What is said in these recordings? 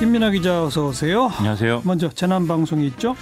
김민아 기자 어서 오세요. 안녕하세요. 먼저 재난 방송이 있죠?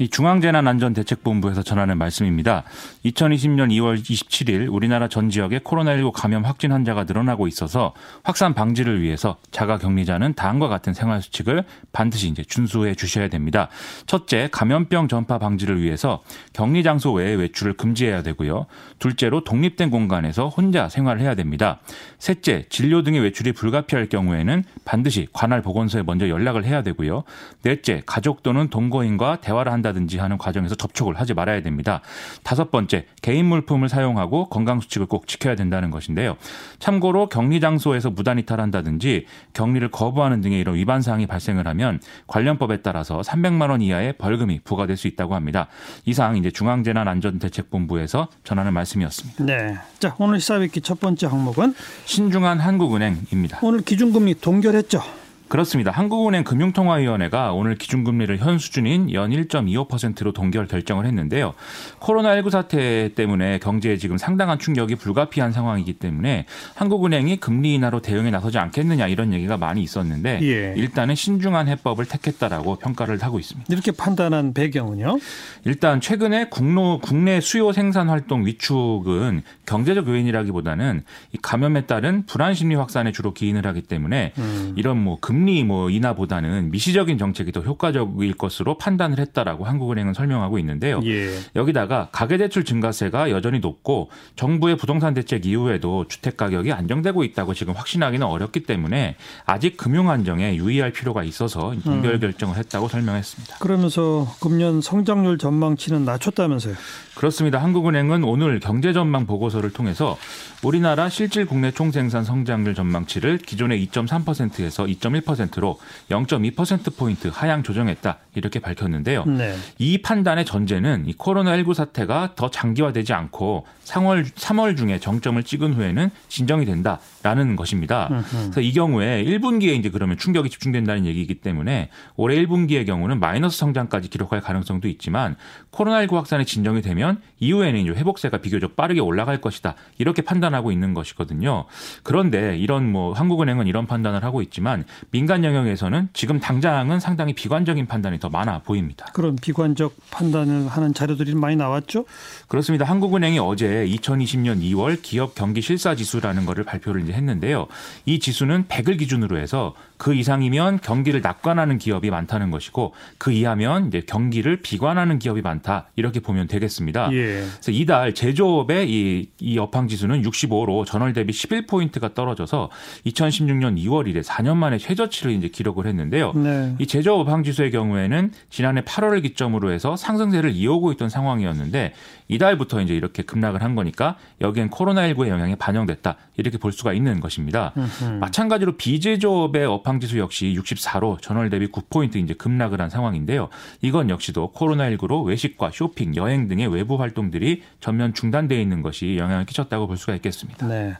이 중앙재난안전대책본부에서 전하는 말씀입니다. 2020년 2월 27일 우리나라 전 지역에 코로나19 감염 확진 환자가 늘어나고 있어서 확산 방지를 위해서 자가 격리자는 다음과 같은 생활 수칙을 반드시 이제 준수해 주셔야 됩니다. 첫째, 감염병 전파 방지를 위해서 격리 장소 외에 외출을 금지해야 되고요. 둘째로 독립된 공간에서 혼자 생활을 해야 됩니다. 셋째, 진료 등의 외출이 불가피할 경우에는 반드시 관할 보건소에 먼저 연락을 해야 되고요. 넷째, 가족 또는 동거인과 대화를 한다 한다든지 하는 과정에서 접촉을 하지 말아야 됩니다. 다섯 번째, 개인 물품을 사용하고 건강 수칙을 꼭 지켜야 된다는 것인데요. 참고로 격리 장소에서 무단 이탈한다든지 격리를 거부하는 등의 이런 위반 사항이 발생을 하면 관련법에 따라서 300만 원 이하의 벌금이 부과될 수 있다고 합니다. 이상 이제 중앙재난안전대책본부에서 전하는 말씀이었습니다. 네. 자, 오늘 시사뵙기 첫 번째 항목은 신중한 한국은행입니다. 오늘 기준금리 동결했죠. 그렇습니다. 한국은행 금융통화위원회가 오늘 기준금리를 현 수준인 연 1.25%로 동결 결정을 했는데요. 코로나19 사태 때문에 경제에 지금 상당한 충격이 불가피한 상황이기 때문에 한국은행이 금리 인하로 대응에 나서지 않겠느냐 이런 얘기가 많이 있었는데 예. 일단은 신중한 해법을 택했다라고 평가를 하고 있습니다. 이렇게 판단한 배경은요? 일단 최근에 국로, 국내 수요 생산 활동 위축은 경제적 요인이라기보다는 감염에 따른 불안 심리 확산에 주로 기인을 하기 때문에 음. 이런 뭐 금 금리 뭐 인하보다는 미시적인 정책이 더 효과적일 것으로 판단을 했다라고 한국은행은 설명하고 있는데요. 예. 여기다가 가계대출 증가세가 여전히 높고 정부의 부동산 대책 이후에도 주택 가격이 안정되고 있다고 지금 확신하기는 어렵기 때문에 아직 금융 안정에 유의할 필요가 있어서 동결 음. 결정을 했다고 설명했습니다. 그러면서 금년 성장률 전망치는 낮췄다면서요? 그렇습니다. 한국은행은 오늘 경제 전망 보고서를 통해서 우리나라 실질 국내 총생산 성장률 전망치를 기존의 2.3%에서 2.1%로 0.2% 포인트 하향 조정했다 이렇게 밝혔는데요. 네. 이 판단의 전제는 이 코로나19 사태가 더 장기화되지 않고 3월 3월 중에 정점을 찍은 후에는 진정이 된다라는 것입니다. 그래서 이 경우에 1분기에 이제 그러면 충격이 집중된다는 얘기이기 때문에 올해 1분기의 경우는 마이너스 성장까지 기록할 가능성도 있지만 코로나19 확산이 진정이 되면 이후에는 이제 회복세가 비교적 빠르게 올라갈 것이다 이렇게 판단하고 있는 것이거든요. 그런데 이런 뭐 한국은행은 이런 판단을 하고 있지만 민간 영역에서는 지금 당장은 상당히 비관적인 판단이 더 많아 보입니다. 그런 비관적 판단을 하는 자료들이 많이 나왔죠? 그렇습니다. 한국은행이 어제 2020년 2월 기업 경기 실사 지수라는 것을 발표를 이제 했는데요. 이 지수는 100을 기준으로 해서 그 이상이면 경기를 낙관하는 기업이 많다는 것이고 그 이하면 이제 경기를 비관하는 기업이 많다 이렇게 보면 되겠습니다. 예. 그래서 이달 제조업의 이, 이 업황 지수는 65로 전월 대비 11포인트가 떨어져서 2016년 2월 이래 4년 만에 최저 치를 이제 기록을 했는데요. 네. 이 제조업 업황 지수의 경우에는 지난해 8월을 기점으로 해서 상승세를 이어오고 있던 상황이었는데 이달부터 이제 이렇게 급락을 한 거니까 여기엔 코로나19의 영향이 반영됐다 이렇게 볼 수가 있는 것입니다. 으흠. 마찬가지로 비제조업의 업황 지수 역시 64로 전월 대비 9포인트 이제 급락을 한 상황인데요. 이건 역시도 코로나19로 외식과 쇼핑, 여행 등의 외부 활동들이 전면 중단돼 있는 것이 영향을 끼쳤다고 볼 수가 있겠습니다. 네.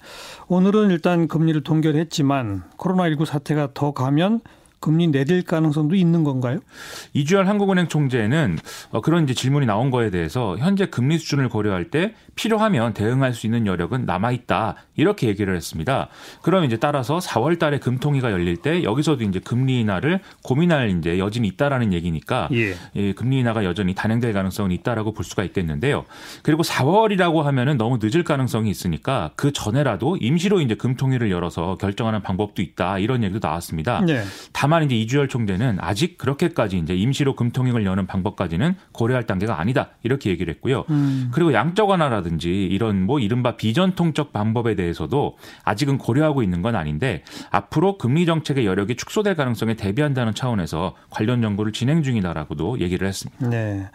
오늘은 일단 금리를 동결했지만 코로나19 사태가 더 가면 금리 내릴 가능성도 있는 건가요? 이주열 한국은행 총재는 어, 그런 이제 질문이 나온 거에 대해서 현재 금리 수준을 고려할 때 필요하면 대응할 수 있는 여력은 남아 있다 이렇게 얘기를 했습니다. 그럼 이제 따라서 4월 달에 금통위가 열릴 때 여기서도 이제 금리 인하를 고민할 이제 여진이 있다라는 얘기니까 예. 예, 금리 인하가 여전히 단행될 가능성은 있다라고 볼 수가 있겠는데요. 그리고 4월이라고 하면은 너무 늦을 가능성이 있으니까 그 전에라도 임시로 이제 금통위를 열어서 결정하는 방법도 있다 이런 얘기도 나왔습니다. 네. 다만 이제 이주열 총재는 아직 그렇게까지 이제 임시로 금통행을 여는 방법까지는 고려할 단계가 아니다 이렇게 얘기를 했고요. 음. 그리고 양적 완화라든지 이런 뭐 이른바 비전통적 방법에 대해서도 아직은 고려하고 있는 건 아닌데 앞으로 금리 정책의 여력이 축소될 가능성에 대비한다는 차원에서 관련 연구를 진행 중이다라고도 얘기를 했습니다. 네.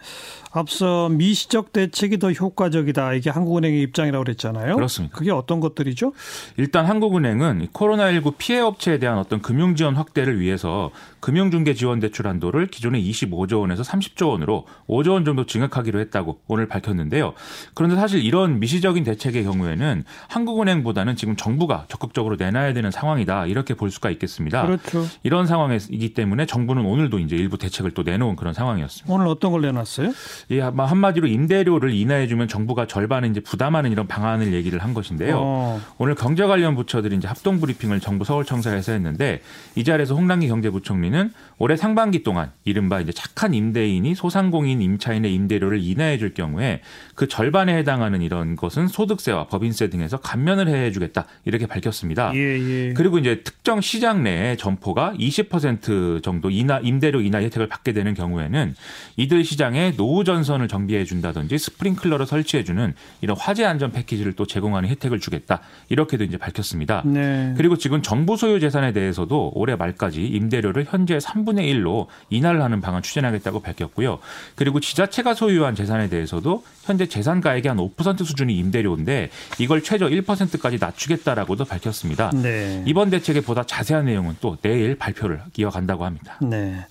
앞서 미시적 대책이 더 효과적이다. 이게 한국은행의 입장이라고 그랬잖아요. 그렇습니다. 그게 어떤 것들이죠? 일단 한국은행은 코로나19 피해 업체에 대한 어떤 금융 지원 확대를 위해서 금융중개 지원 대출 한도를 기존의 25조 원에서 30조 원으로 5조 원 정도 증액하기로 했다고 오늘 밝혔는데요. 그런데 사실 이런 미시적인 대책의 경우에는 한국은행보다는 지금 정부가 적극적으로 내놔야 되는 상황이다. 이렇게 볼 수가 있겠습니다. 그렇죠. 이런 상황이기 때문에 정부는 오늘도 이제 일부 대책을 또 내놓은 그런 상황이었습니다. 오늘 어떤 걸 내놨어요? 예, 한마디로 임대료를 인하해주면 정부가 절반은 이제 부담하는 이런 방안을 얘기를 한 것인데요. 어. 오늘 경제 관련 부처들이 이제 합동 브리핑을 정부 서울청사에서 했는데 이 자리에서 홍남기 경제부총리는 올해 상반기 동안 이른바 이제 착한 임대인이 소상공인 임차인의 임대료를 인하해 줄 경우에 그 절반에 해당하는 이런 것은 소득세와 법인세 등에서 감면을 해 주겠다 이렇게 밝혔습니다. 예, 예. 그리고 이제 특정 시장 내에 점포가 20% 정도 인하 임대료 인하 혜택을 받게 되는 경우에는 이들 시장에 노후 전선을 정비해 준다든지 스프링클러를 설치해 주는 이런 화재 안전 패키지를 또 제공하는 혜택을 주겠다. 이렇게도 이제 밝혔습니다. 네. 그리고 지금 정부 소유 재산에 대해서도 올해 말까지 임대료를 현재 3분의 1로 인하를 하는 방안 추진하겠다고 밝혔고요. 그리고 지자체가 소유한 재산에 대해서도 현재 재산가액의 한 5% 수준이 임대료인데 이걸 최저 1%까지 낮추겠다라고도 밝혔습니다. 네. 이번 대책의 보다 자세한 내용은 또 내일 발표를 이어간다고 합니다. 네.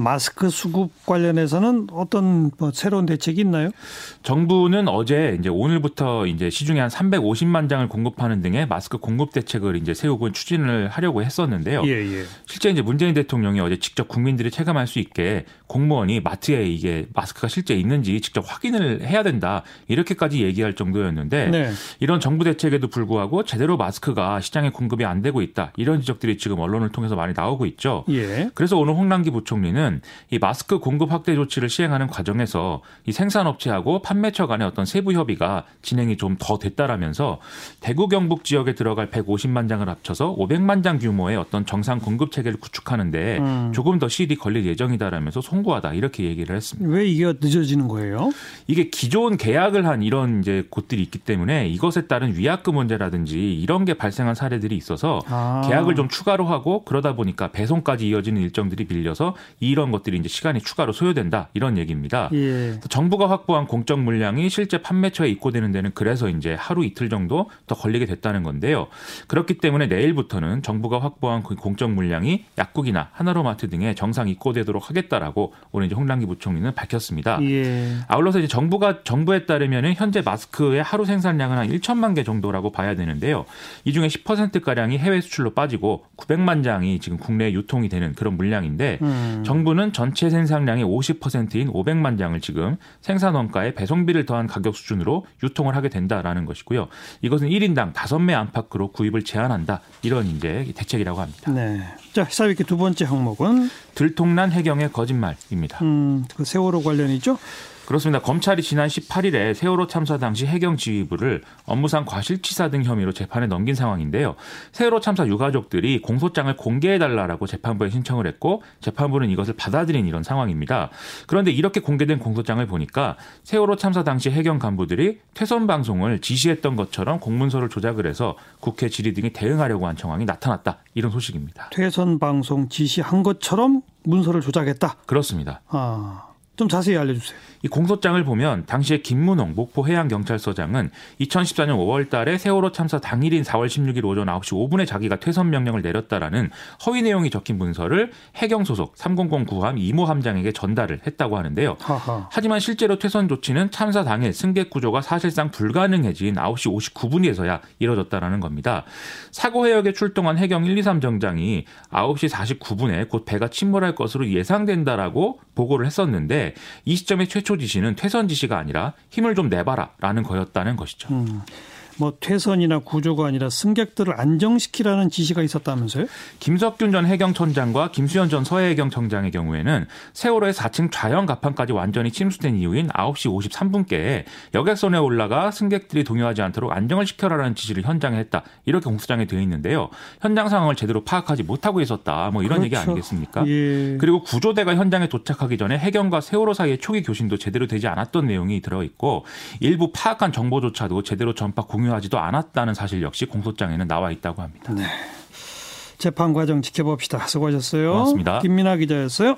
마스크 수급 관련해서는 어떤 뭐 새로운 대책이 있나요? 정부는 어제 이제 오늘부터 이제 시중에 한 350만 장을 공급하는 등의 마스크 공급 대책을 이제 세우고 추진을 하려고 했었는데요. 예, 예. 실제 이제 문재인 대통령이 어제 직접 국민들이 체감할 수 있게 공무원이 마트에 이게 마스크가 실제 있는지 직접 확인을 해야 된다 이렇게까지 얘기할 정도였는데 네. 이런 정부 대책에도 불구하고 제대로 마스크가 시장에 공급이 안 되고 있다 이런 지적들이 지금 언론을 통해서 많이 나오고 있죠. 예. 그래서 오늘 홍남기 부총리는 이 마스크 공급 확대 조치를 시행하는 과정에서 이 생산업체하고 판매처 간의 어떤 세부 협의가 진행이 좀 더 됐다라면서 대구 경북 지역에 들어갈 150만 장을 합쳐서 500만 장 규모의 어떤 정상 공급 체계를 구축하는데 음. 조금 더 시일이 걸릴 예정이다라면서 송구하다 이렇게 얘기를 했습니다. 왜 이게 늦어지는 거예요? 이게 기존 계약을 한 이런 이제 곳들이 있기 때문에 이것에 따른 위약금 문제라든지 이런 게 발생한 사례들이 있어서 아. 계약을 좀 추가로 하고 그러다 보니까 배송까지 이어지는 일정들이 밀려서 이런 것들이 이제 시간이 추가로 소요된다 이런 얘기입니다. 예. 정부가 확보한 공적 물량이 실제 판매처에 입고되는 데는 그래서 이제 하루 이틀 정도 더 걸리게 됐다는 건데요. 그렇기 때문에 내일부터는 정부가 확보한 그 공적 물량이 약국이나 하나로마트 등에 정상 입고되도록 하겠다라고 오늘 이제 홍남기 부총리는 밝혔습니다. 예. 아울러서 이제 정부가 정부에 따르면은 현재 마스크의 하루 생산량은 한 1천만 개 정도라고 봐야 되는데요. 이 중에 10% 가량이 해외 수출로 빠지고 900만 장이 지금 국내에 유통이 되는 그런 물량인데 음. 정 부는 전체 생산량의 50%인 500만 장을 지금 생산 원가에 배송비를 더한 가격 수준으로 유통을 하게 된다라는 것이고요. 이것은 1인당 5매 안팎으로 구입을 제한한다. 이런 이제 대책이라고 합니다. 네. 자, 시사위키 두 번째 항목은 들통난 해경의 거짓말입니다. 음, 그 세월호 관련이죠? 그렇습니다. 검찰이 지난 18일에 세월호 참사 당시 해경 지휘부를 업무상 과실치사 등 혐의로 재판에 넘긴 상황인데요. 세월호 참사 유가족들이 공소장을 공개해달라고 재판부에 신청을 했고 재판부는 이것을 받아들인 이런 상황입니다. 그런데 이렇게 공개된 공소장을 보니까 세월호 참사 당시 해경 간부들이 퇴선 방송을 지시했던 것처럼 공문서를 조작을 해서 국회 질의 등이 대응하려고 한 정황이 나타났다. 이런 소식입니다. 퇴선 방송 지시한 것처럼 문서를 조작했다. 그렇습니다. 아, 좀 자세히 알려주세요. 이 공소장을 보면 당시에 김문홍 목포 해양경찰서장은 2014년 5월 달에 세월호 참사 당일인 4월 16일 오전 9시 5분에 자기가 퇴선 명령을 내렸다라는 허위 내용이 적힌 문서를 해경 소속 300 구함 이모 함장에게 전달을 했다고 하는데요. 하하. 하지만 실제로 퇴선 조치는 참사 당일 승객 구조가 사실상 불가능해진 9시 59분에서야 이뤄졌다라는 겁니다. 사고 해역에 출동한 해경 1, 2, 3 정장이 9시 49분에 곧 배가 침몰할 것으로 예상된다라고 보고를 했었는데 이 시점에 최초 지시는 퇴선 지시가 아니라 힘을 좀 내봐라라는 거였다는 것이죠. 음, 뭐 퇴선이나 구조가 아니라 승객들을 안정시키라는 지시가 있었다면서요? 김석균 전 해경청장과 김수현 전 서해해경청장의 경우에는 세월호의 4층 좌형 갑판까지 완전히 침수된 이후인 9시 53분께 여객선에 올라가 승객들이 동요하지 않도록 안정을 시켜라라는 지시를 현장에 했다. 이렇게 공소장에 되어 있는데요. 현장 상황을 제대로 파악하지 못하고 있었다. 뭐 이런 얘기 그렇죠. 아니겠습니까? 예. 그리고 구조대가 현장에 도착하기 전에 해경과 세월호 사이의 초기 교신도 제대로 되지 않았던 내용이 들어 있고 일부 파악한 정보조차도 제대로 전파 공유 하지도 않았다는 사실 역시 공소장에는 나와 있다고 합니다. 재판 과정 지켜봅시다. 수고하셨어요. 고맙습니다. 김민아 기자였어요.